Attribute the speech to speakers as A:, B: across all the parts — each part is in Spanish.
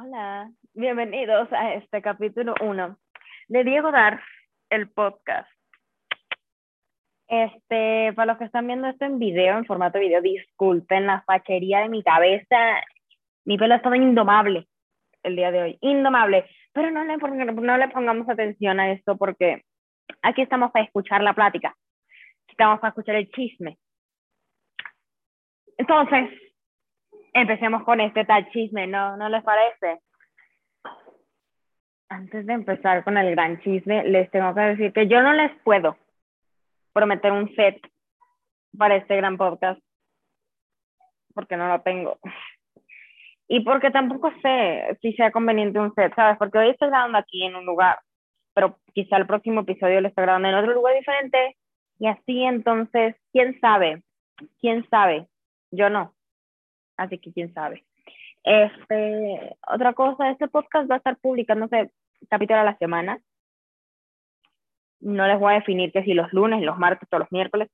A: Hola, bienvenidos a este capítulo 1 de Diego Dar, el podcast. Este, para los que están viendo esto en video, en formato video, disculpen la fachería de mi cabeza. Mi pelo está indomable el día de hoy, indomable. Pero no le, no le pongamos atención a esto porque aquí estamos para escuchar la plática, estamos para escuchar el chisme. Entonces, empecemos con este tal chisme, ¿no? ¿No les parece? Antes de empezar con el gran chisme, les tengo que decir que yo no les puedo prometer un set para este gran podcast, porque no lo tengo. Y porque tampoco sé si sea conveniente un set, ¿sabes? Porque hoy estoy grabando aquí en un lugar, pero quizá el próximo episodio lo estoy grabando en otro lugar diferente. Y así entonces, ¿quién sabe? ¿Quién sabe? Yo no así que quién sabe. Este, otra cosa, este podcast va a estar publicándose capítulo a la semana. No les voy a definir que si los lunes, los martes o los miércoles,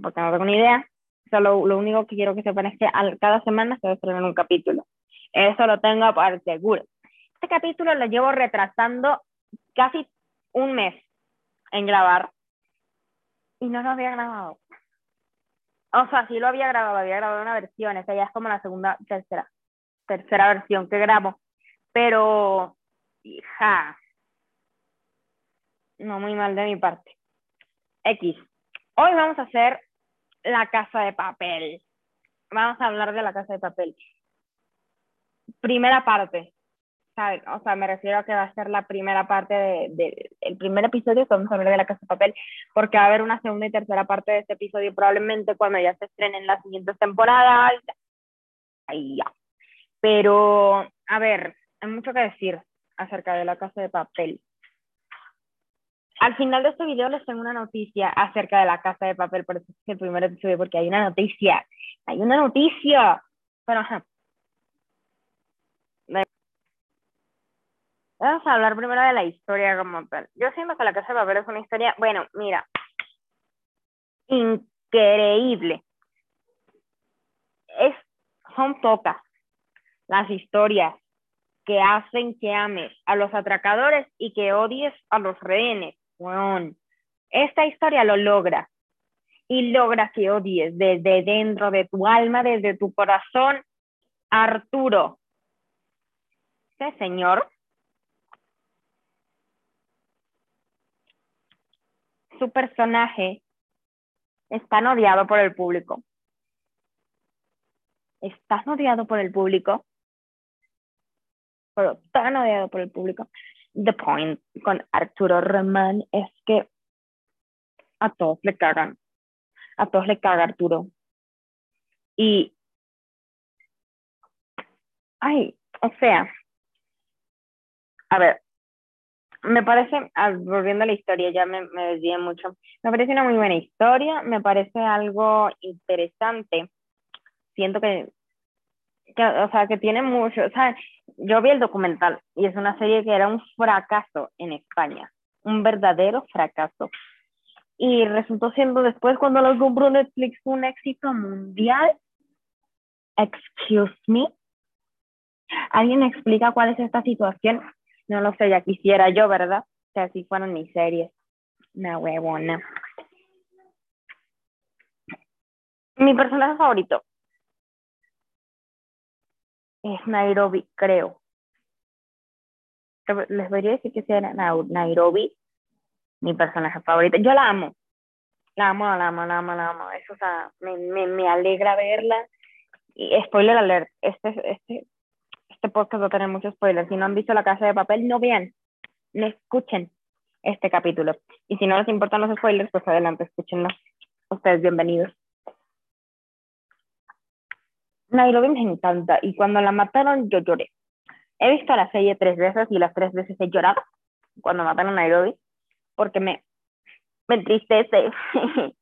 A: porque no tengo ni idea. Solo lo único que quiero que sepan es que cada semana se va a estrenar un capítulo. Eso lo tengo por seguro. Este capítulo lo llevo retrasando casi un mes en grabar y no lo había grabado. O sea, sí lo había grabado, había grabado una versión, esa ya es como la segunda, tercera, tercera versión que grabo. Pero, hija, no muy mal de mi parte. X. Hoy vamos a hacer la casa de papel. Vamos a hablar de la casa de papel. Primera parte. O sea, me refiero a que va a ser la primera parte del de, primer episodio que vamos a hablar de la Casa de Papel, porque va a haber una segunda y tercera parte de este episodio probablemente cuando ya se estrenen las siguientes temporadas. Ahí ya. Pero, a ver, hay mucho que decir acerca de la Casa de Papel. Al final de este video les tengo una noticia acerca de la Casa de Papel, por eso es el primer episodio, porque hay una noticia. Hay una noticia. Pero, ajá. Vamos a hablar primero de la historia como tal. Yo siento que La Casa de Papel es una historia, bueno, mira, increíble. Es, son pocas las historias que hacen que ames a los atracadores y que odies a los rehenes. Bueno, esta historia lo logra y logra que odies desde dentro de tu alma, desde tu corazón, Arturo. Este señor su personaje es tan odiado por el público. Es tan odiado por el público. Pero tan odiado por el público. The point con Arturo Román es que a todos le cagan. A todos le caga Arturo. Y. Ay, o sea. A ver, me parece, ah, volviendo a la historia, ya me, me desvié mucho, me parece una muy buena historia, me parece algo interesante. Siento que, que, o sea, que tiene mucho, o sea, yo vi el documental y es una serie que era un fracaso en España, un verdadero fracaso. Y resultó siendo después cuando lo compró Netflix un éxito mundial. Excuse me. ¿Alguien explica cuál es esta situación? No lo sé, ya quisiera yo, ¿verdad? Que así fueron mis series. Una huevona. Mi personaje favorito es Nairobi, creo. Les voy a decir que sea Nairobi, mi personaje favorito. Yo la amo. La amo, la amo, la amo, la amo. Eso, o sea, me, me, me alegra verla. Y spoiler alert, este, este este podcast va a tener muchos spoilers. Si no han visto La Casa de Papel, no vean, no escuchen este capítulo. Y si no les importan los spoilers, pues adelante, escúchenlo. Ustedes bienvenidos. Nairobi me encanta y cuando la mataron yo lloré. He visto la serie tres veces y las tres veces he llorado cuando mataron a Nairobi porque me, me entristece.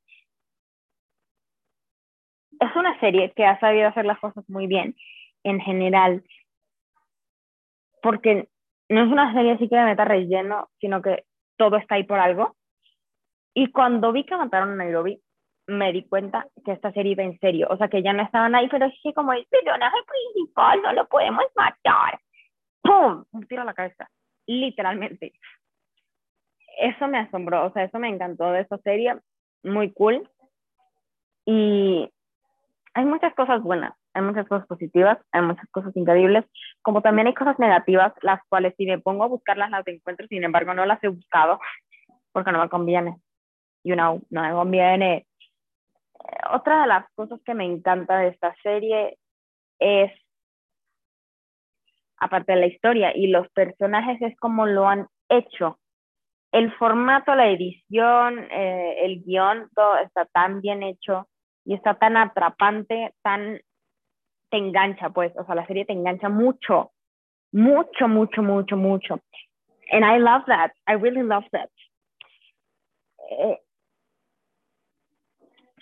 A: es una serie que ha sabido hacer las cosas muy bien en general porque no es una serie así que me meta relleno, sino que todo está ahí por algo. Y cuando vi que mataron a Nairobi, me di cuenta que esta serie iba en serio. O sea, que ya no estaban ahí, pero sí como el personaje principal, no lo podemos matar. ¡pum! Un tiro a la cabeza, literalmente. Eso me asombró, o sea, eso me encantó de esta serie, muy cool. Y hay muchas cosas buenas, hay muchas cosas positivas, hay muchas cosas increíbles, como también hay cosas negativas, las cuales si me pongo a buscarlas las encuentro, sin embargo no las he buscado porque no me conviene. You know, no me conviene. Otra de las cosas que me encanta de esta serie es, aparte de la historia y los personajes, es como lo han hecho. El formato, la edición, eh, el guion, todo está tan bien hecho y está tan atrapante, tan te engancha, pues, o sea, la serie te engancha mucho, mucho, mucho, mucho, mucho. And I love that. I really love that. Eh,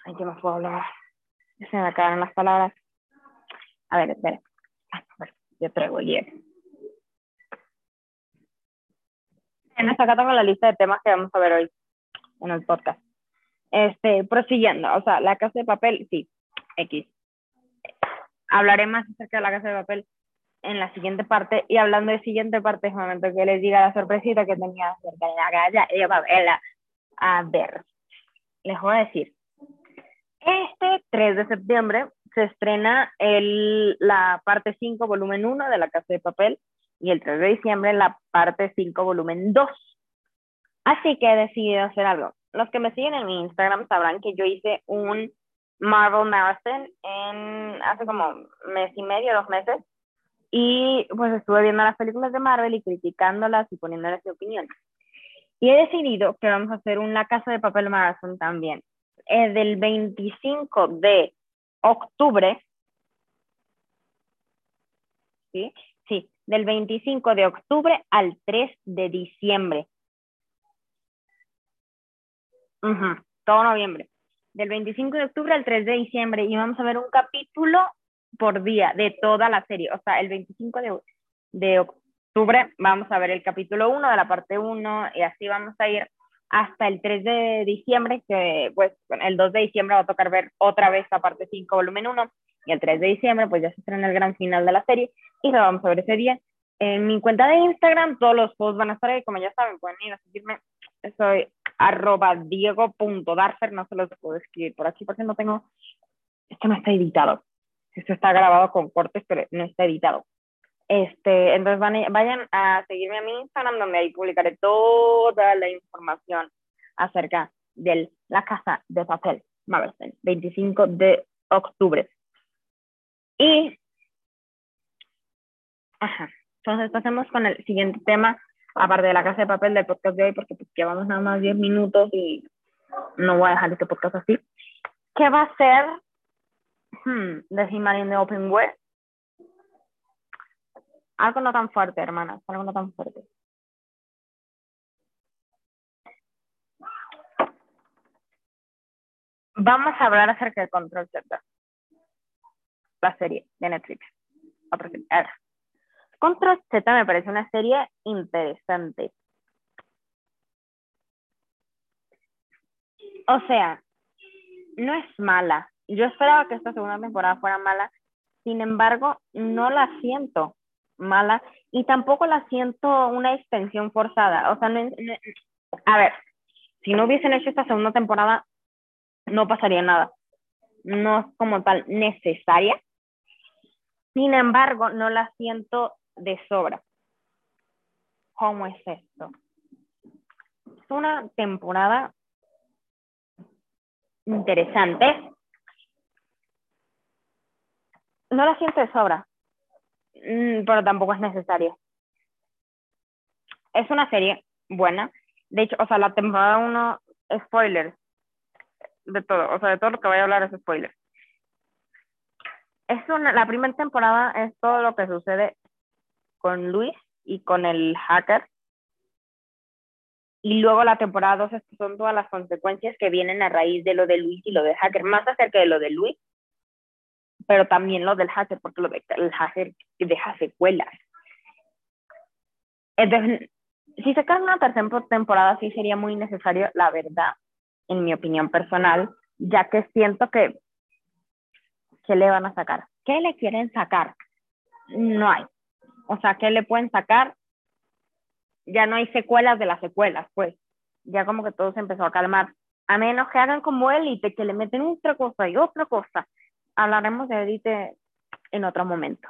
A: ay, ¿qué más puedo hablar? Se me acaban las palabras. A ver, espera. A ver, yo traigo el hielo. Acá tengo la lista de temas que vamos a ver hoy en el podcast. Este, prosiguiendo, o sea, la casa de papel, sí, X. Hablaré más acerca de la casa de papel en la siguiente parte. Y hablando de siguiente parte, es momento que les diga la sorpresita que tenía acerca de la casa de papel. A ver, les voy a decir. Este 3 de septiembre se estrena el, la parte 5, volumen 1 de La Casa de Papel y el 3 de diciembre la parte 5, volumen 2. Así que he decidido hacer algo. Los que me siguen en mi Instagram sabrán que yo hice un Marvel Marathon en hace como mes y medio, dos meses. Y pues estuve viendo las películas de Marvel y criticándolas y poniéndoles mi opinión. Y he decidido que vamos a hacer un La Casa de Papel Marathon también. Es del 25 de octubre. ¿Sí? Sí, del 25 de octubre al 3 de diciembre. todo noviembre. Del 25 de octubre al 3 de diciembre. Y vamos a ver un capítulo por día de toda la serie. O sea, el 25 de, de octubre vamos a ver el capítulo 1 de la parte 1 y así vamos a ir hasta el 3 de diciembre, que pues el 2 de diciembre va a tocar ver otra vez la parte 5, volumen 1, y el 3 de diciembre pues ya se estrena el gran final de la serie y lo vamos a ver ese día. En mi cuenta de Instagram todos los posts van a estar ahí, como ya saben, pueden ir a seguirme. Soy arroba diego.darfer, no se los puedo escribir por aquí porque no tengo, esto no está editado. Esto está grabado con cortes, pero no está editado. Este, entonces vayan a seguirme a mi Instagram donde ahí publicaré toda la información acerca de la casa de papel Marvelstein, 25 de octubre. Y, ajá, entonces pasemos con el siguiente tema, aparte de la casa de papel del podcast de hoy, porque pues llevamos nada más 10 minutos y no voy a dejar este podcast así. ¿Qué va a ser de he Open Web? Algo no tan fuerte, hermanas, algo no tan fuerte. Vamos a hablar acerca de Control Z, la serie de Netflix. Control Z me parece una serie interesante. O sea, no es mala. Yo esperaba que esta segunda temporada fuera mala, sin embargo, no la siento mala y tampoco la siento una extensión forzada. O sea, a ver, si no hubiesen hecho esta segunda temporada, no pasaría nada. No es como tal necesaria. Sin embargo, no la siento de sobra. ¿Cómo es esto? Es una temporada interesante. No la siento de sobra. Mm, pero tampoco es necesario. Es una serie buena. De hecho, o sea, la temporada 1, spoilers. De todo, o sea, de todo lo que voy a hablar es spoiler. Es una, la primera temporada es todo lo que sucede con Luis y con el hacker. Y luego la temporada 2 son todas las consecuencias que vienen a raíz de lo de Luis y lo del hacker. Más acerca de lo de Luis, pero también lo del hacker, porque lo del hacker deja secuelas. Entonces, si sacaran una tercera temporada, sí sería muy necesario, la verdad, en mi opinión personal, ya que siento que, ¿qué le van a sacar? ¿Qué le quieren sacar? No hay. O sea, ¿qué le pueden sacar? Ya no hay secuelas de las secuelas, pues. Ya como que todo se empezó a calmar. A menos que hagan como élite, que le meten otra cosa y otra cosa. Hablaremos de élite en otro momento.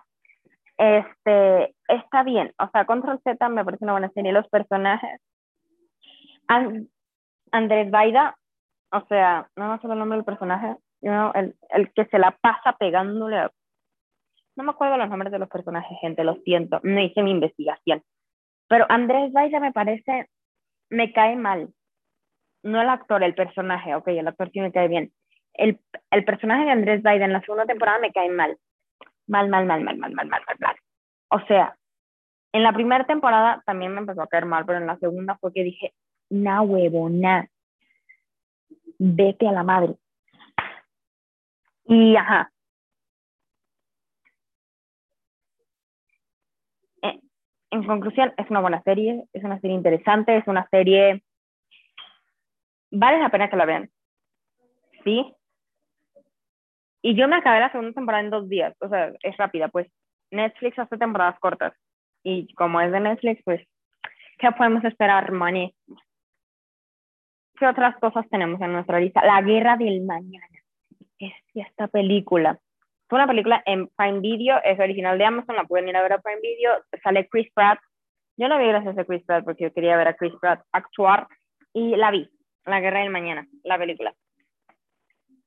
A: Este, está bien. O sea, Control Z me parece una buena serie. Los personajes. Andrés Baida, o sea, no me acuerdo el nombre del personaje, el, el, que se la pasa pegándole No me acuerdo los nombres de los personajes, gente, lo siento, no hice mi investigación. Pero Andrés Baida me parece, me cae mal. No el actor, el personaje, ok, el actor sí me cae bien. El, el personaje de Andrés Baida en la segunda temporada me cae mal. Mal, mal, mal, mal, mal, mal, mal, mal, mal. O sea, en la primera temporada también me empezó a caer mal, pero en la segunda fue que dije, na huevona, vete a la madre. Y ajá. Eh, en conclusión, es una buena serie, es una serie interesante, es una serie... Vale la pena que la vean. ¿Sí? Y yo me acabé la segunda temporada en dos días, o sea, es rápida, pues. Netflix hace temporadas cortas. Y como es de Netflix, pues, ¿qué podemos esperar, money? ¿Qué otras cosas tenemos en nuestra lista? La Guerra del Mañana. Es esta película. Fue una película en Prime Video, es original de Amazon, la pueden ir a ver a Prime Video. Sale Chris Pratt. Yo la vi gracias a Chris Pratt porque yo quería ver a Chris Pratt actuar y la vi. La Guerra del Mañana, la película.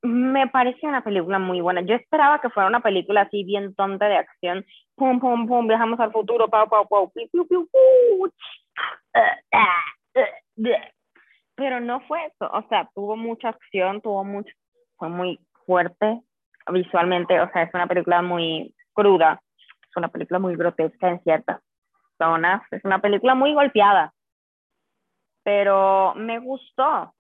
A: Me pareció una película muy buena. Yo esperaba que fuera una película así bien tonta de acción. Pum, pum, pum, viajamos al futuro, pau, pau, pau, piu, piu, piu, pero no fue eso, o sea, tuvo mucha acción, tuvo mucho, fue muy fuerte visualmente, o sea, es una película muy cruda, es una película muy grotesca en ciertas zonas, es una película muy golpeada, pero me gustó,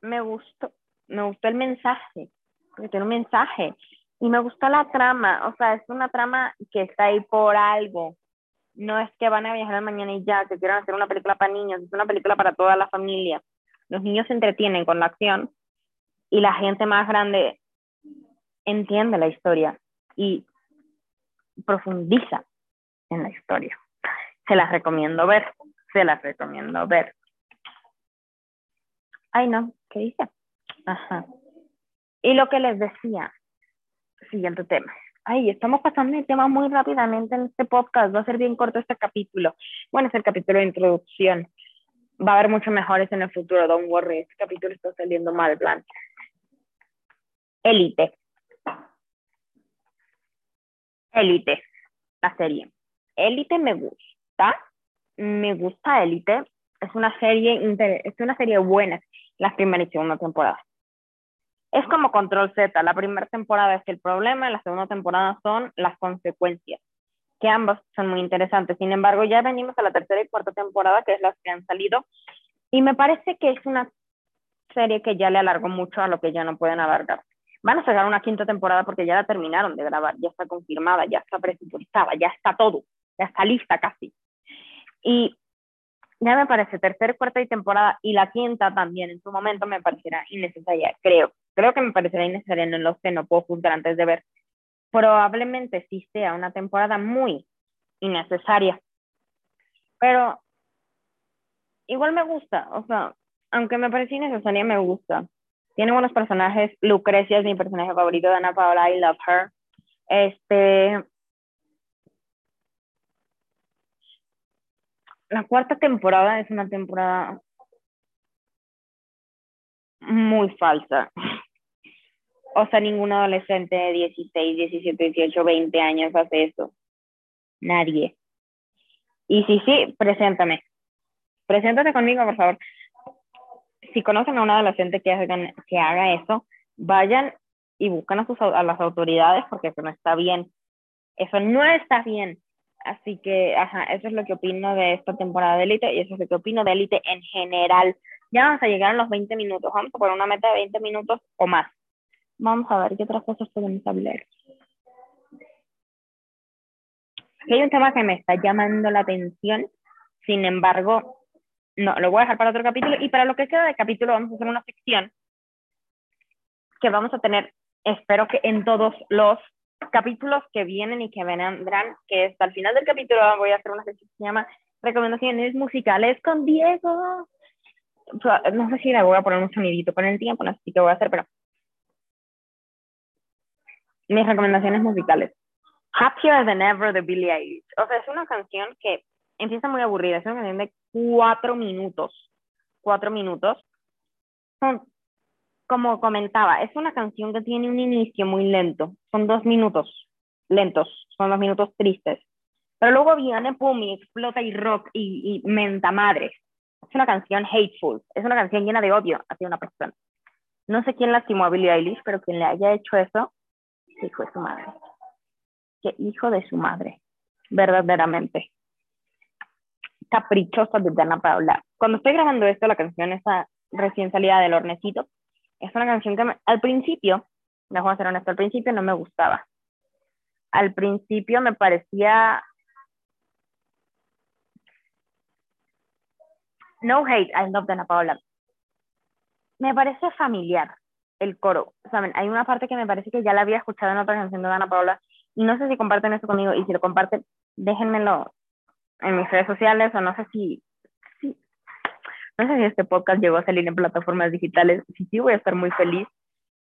A: me gustó, me gustó el mensaje, porque tiene un mensaje, y me gustó la trama, o sea, es una trama que está ahí por algo, no es que van a viajar mañana y ya, que quieran hacer una película para niños, es una película para toda la familia. Los niños se entretienen con la acción y la gente más grande entiende la historia y profundiza en la historia. Se las recomiendo ver, se las recomiendo ver. Ay, no, ¿qué dice? Ajá. Y lo que les decía, siguiente tema ay, estamos pasando el tema muy rápidamente en este podcast, va a ser bien corto este capítulo. Bueno, es el capítulo de introducción. Va a haber mucho mejores en el futuro, don't worry, este capítulo está saliendo mal, plan. Élite. Élite, la serie. Élite me gusta, me gusta Élite, es una serie, es una serie buena, la primera y segunda temporada es como Control Z. La primera temporada es el problema, la segunda temporada son las consecuencias, que ambas son muy interesantes. Sin embargo, ya venimos a la tercera y cuarta temporada, que es las que han salido, y me parece que es una serie que ya le alargó mucho a lo que ya no pueden alargar. Van a sacar una quinta temporada porque ya la terminaron de grabar, ya está confirmada, ya está presupuestada, ya está todo, ya está lista casi. Y ya me parece tercera, cuarta y temporada y la quinta también en su momento me parecerá innecesaria, creo. Creo que me parecerá innecesaria, no lo sé, no puedo juzgar antes de ver. Probablemente sí sea una temporada muy innecesaria. Pero igual me gusta, o sea, aunque me parece innecesaria, me gusta. Tiene buenos personajes. Lucrecia es mi personaje favorito de Ana Paola, I love her. Este, la cuarta temporada es una temporada muy falsa. O sea, ningún adolescente de 16, 17, 18, 20 años hace eso. Nadie. Y sí, sí, preséntame. Preséntate conmigo, por favor. Si conocen a un adolescente que, hagan, que haga eso, vayan y buscan a, sus, a las autoridades porque eso no está bien. Eso no está bien. Así que, ajá, eso es lo que opino de esta temporada de Elite y eso es lo que opino de Elite en general. Ya vamos a llegar a los 20 minutos, vamos a poner una meta de 20 minutos o más. Vamos a ver qué otras cosas podemos hablar. hay un tema que me está llamando la atención, sin embargo, no, lo voy a dejar para otro capítulo y para lo que queda de capítulo vamos a hacer una sección que vamos a tener, espero que en todos los capítulos que vienen y que vendrán, que hasta el final del capítulo voy a hacer una sección que se llama Recomendaciones musicales con Diego. No sé si le voy a poner un sonidito con el tiempo, no sé qué voy a hacer, pero mis recomendaciones musicales. Happier Than Ever de Billie Eilish. O sea, es una canción que empieza muy aburrida, es una canción de cuatro minutos. Cuatro minutos. Son, como comentaba, es una canción que tiene un inicio muy lento. Son dos minutos lentos, son dos minutos tristes. Pero luego viene, pum, y explota y rock y, y menta madre. Es una canción hateful, es una canción llena de odio hacia una persona. No sé quién lastimó a Billie Eilish, pero quien le haya hecho eso, hijo de su madre. Qué hijo de su madre, verdaderamente. Caprichosa de Dana Paula. Cuando estoy grabando esto, la canción está recién salida del hornecito. Es una canción que al principio, me ser honesto, al principio no me gustaba. Al principio me parecía No hate, I love Dana Paola. Me parece familiar el coro. Saben, hay una parte que me parece que ya la había escuchado en otra canción de Dana Paola y no sé si comparten eso conmigo y si lo comparten, déjenmelo en mis redes sociales o no sé si, no sé si este podcast llegó a salir en plataformas digitales. Si sí, voy a estar muy feliz.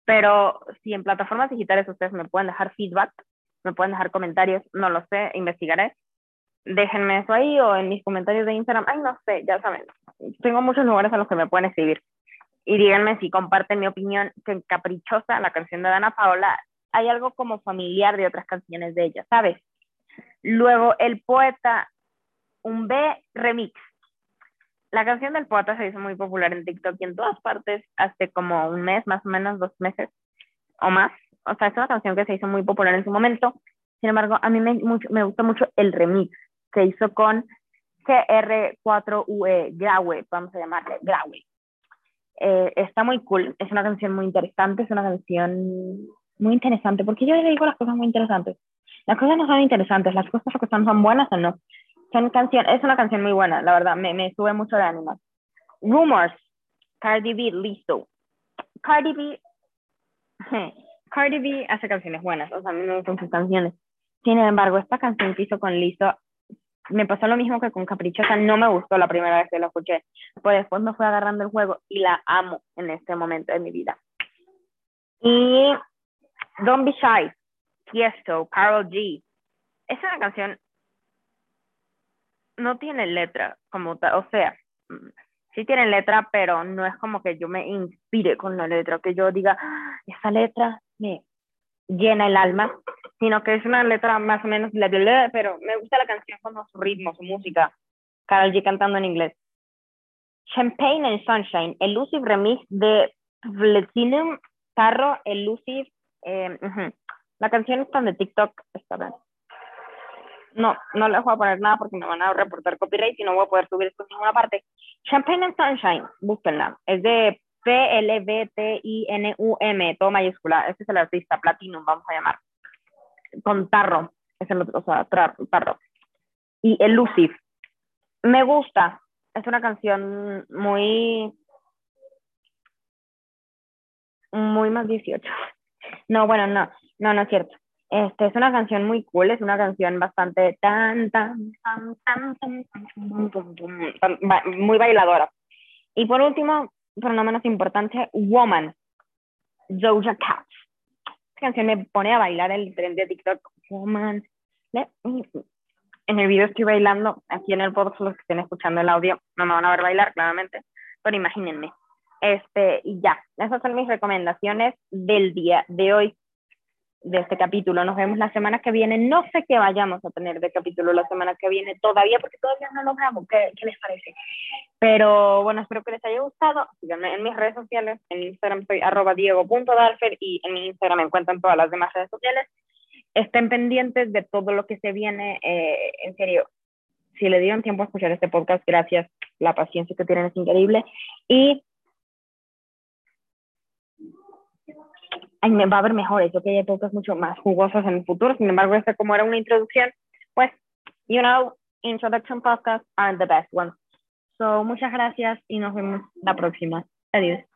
A: Pero si en plataformas digitales ustedes me pueden dejar feedback, me pueden dejar comentarios, no lo sé, investigaré déjenme eso ahí o en mis comentarios de Instagram. Ay, no sé, ya saben. Tengo muchos lugares a los que me pueden escribir. Y díganme si comparten mi opinión, que Caprichosa, la canción de Dana Paola, hay algo como familiar de otras canciones de ella, ¿sabes? Luego, El Poeta, un B remix. La canción del poeta se hizo muy popular en TikTok y en todas partes hace como un mes, más o menos dos meses o más. O sea, es una canción que se hizo muy popular en su momento. Sin embargo, a mí me, mucho, me gusta mucho el remix se hizo con GR4UE, Graue, vamos a llamarle Graue. Eh, está muy cool, es una canción muy interesante, es una canción muy interesante, porque yo le digo las cosas muy interesantes. Las cosas no son interesantes, las cosas que son, son buenas o no. Son es una canción muy buena, la verdad, me, me sube mucho de ánimo. Rumors, Cardi B, listo. Cardi B, Cardi B hace canciones buenas, o sea, a mí me gustan sus canciones. Sin embargo, esta canción que hizo con Listo me pasó lo mismo que con Caprichosa, no me gustó la primera vez que la escuché, pues después me fue agarrando el juego y la amo en este momento de mi vida. Y Don't Be Shy, Tiesto, Carol G. Es una canción, no tiene letra como tal, o sea, sí tiene letra, pero no es como que yo me inspire con la letra, que yo diga, ah, esa letra me llena el alma, sino que es una letra más o menos, pero me gusta la canción con su ritmo, su música. Karol G cantando en inglés. Champagne and Sunshine, elusive remix de Platinum Carro Elusive. Eh, La canción está de TikTok, está bien. No, no les voy a poner nada porque me van a reportar copyright y no voy a poder subir esto en ninguna parte. Champagne and Sunshine, búsquenla. Es de P-L-B-T-I-N-U-M, todo mayúscula. Este es el artista, Platinum, vamos a llamar con Tarro, es el otro, o sea, Tarro. Y Elusive. Me gusta, es una canción muy, muy más 18. No, bueno, no, no, no es cierto. Este, es una canción muy cool, es una canción bastante tan, tan, tan, tan, tan, muy bailadora. Y por último, pero no menos importante, Woman, Doja Cat canción me pone a bailar el tren de TikTok. Woman. En el video estoy bailando, aquí en el podcast los que estén escuchando el audio no me van a ver bailar, claramente, pero imagínense. Este, y ya, esas son mis recomendaciones del día de hoy de este capítulo. Nos vemos la semana que viene. No sé qué vayamos a tener de capítulo la semana que viene todavía, porque todavía no lo. ¿Qué, ¿Qué, les parece? Pero bueno, espero que les haya gustado. Síganme en mis redes sociales. En Instagram soy arroba diego.dalfer y en mi Instagram me encuentran todas las demás redes sociales. Estén pendientes de todo lo que se viene. Eh, en serio, si le dieron tiempo a escuchar este podcast, gracias. La paciencia que tienen es increíble. Y ay, me va a ver mejores, yo que hay pocas mucho más jugosas en el futuro, sin embargo, esta como era una introducción, pues, you know, introduction podcasts are the best ones. So, muchas gracias y nos vemos la próxima. Adiós.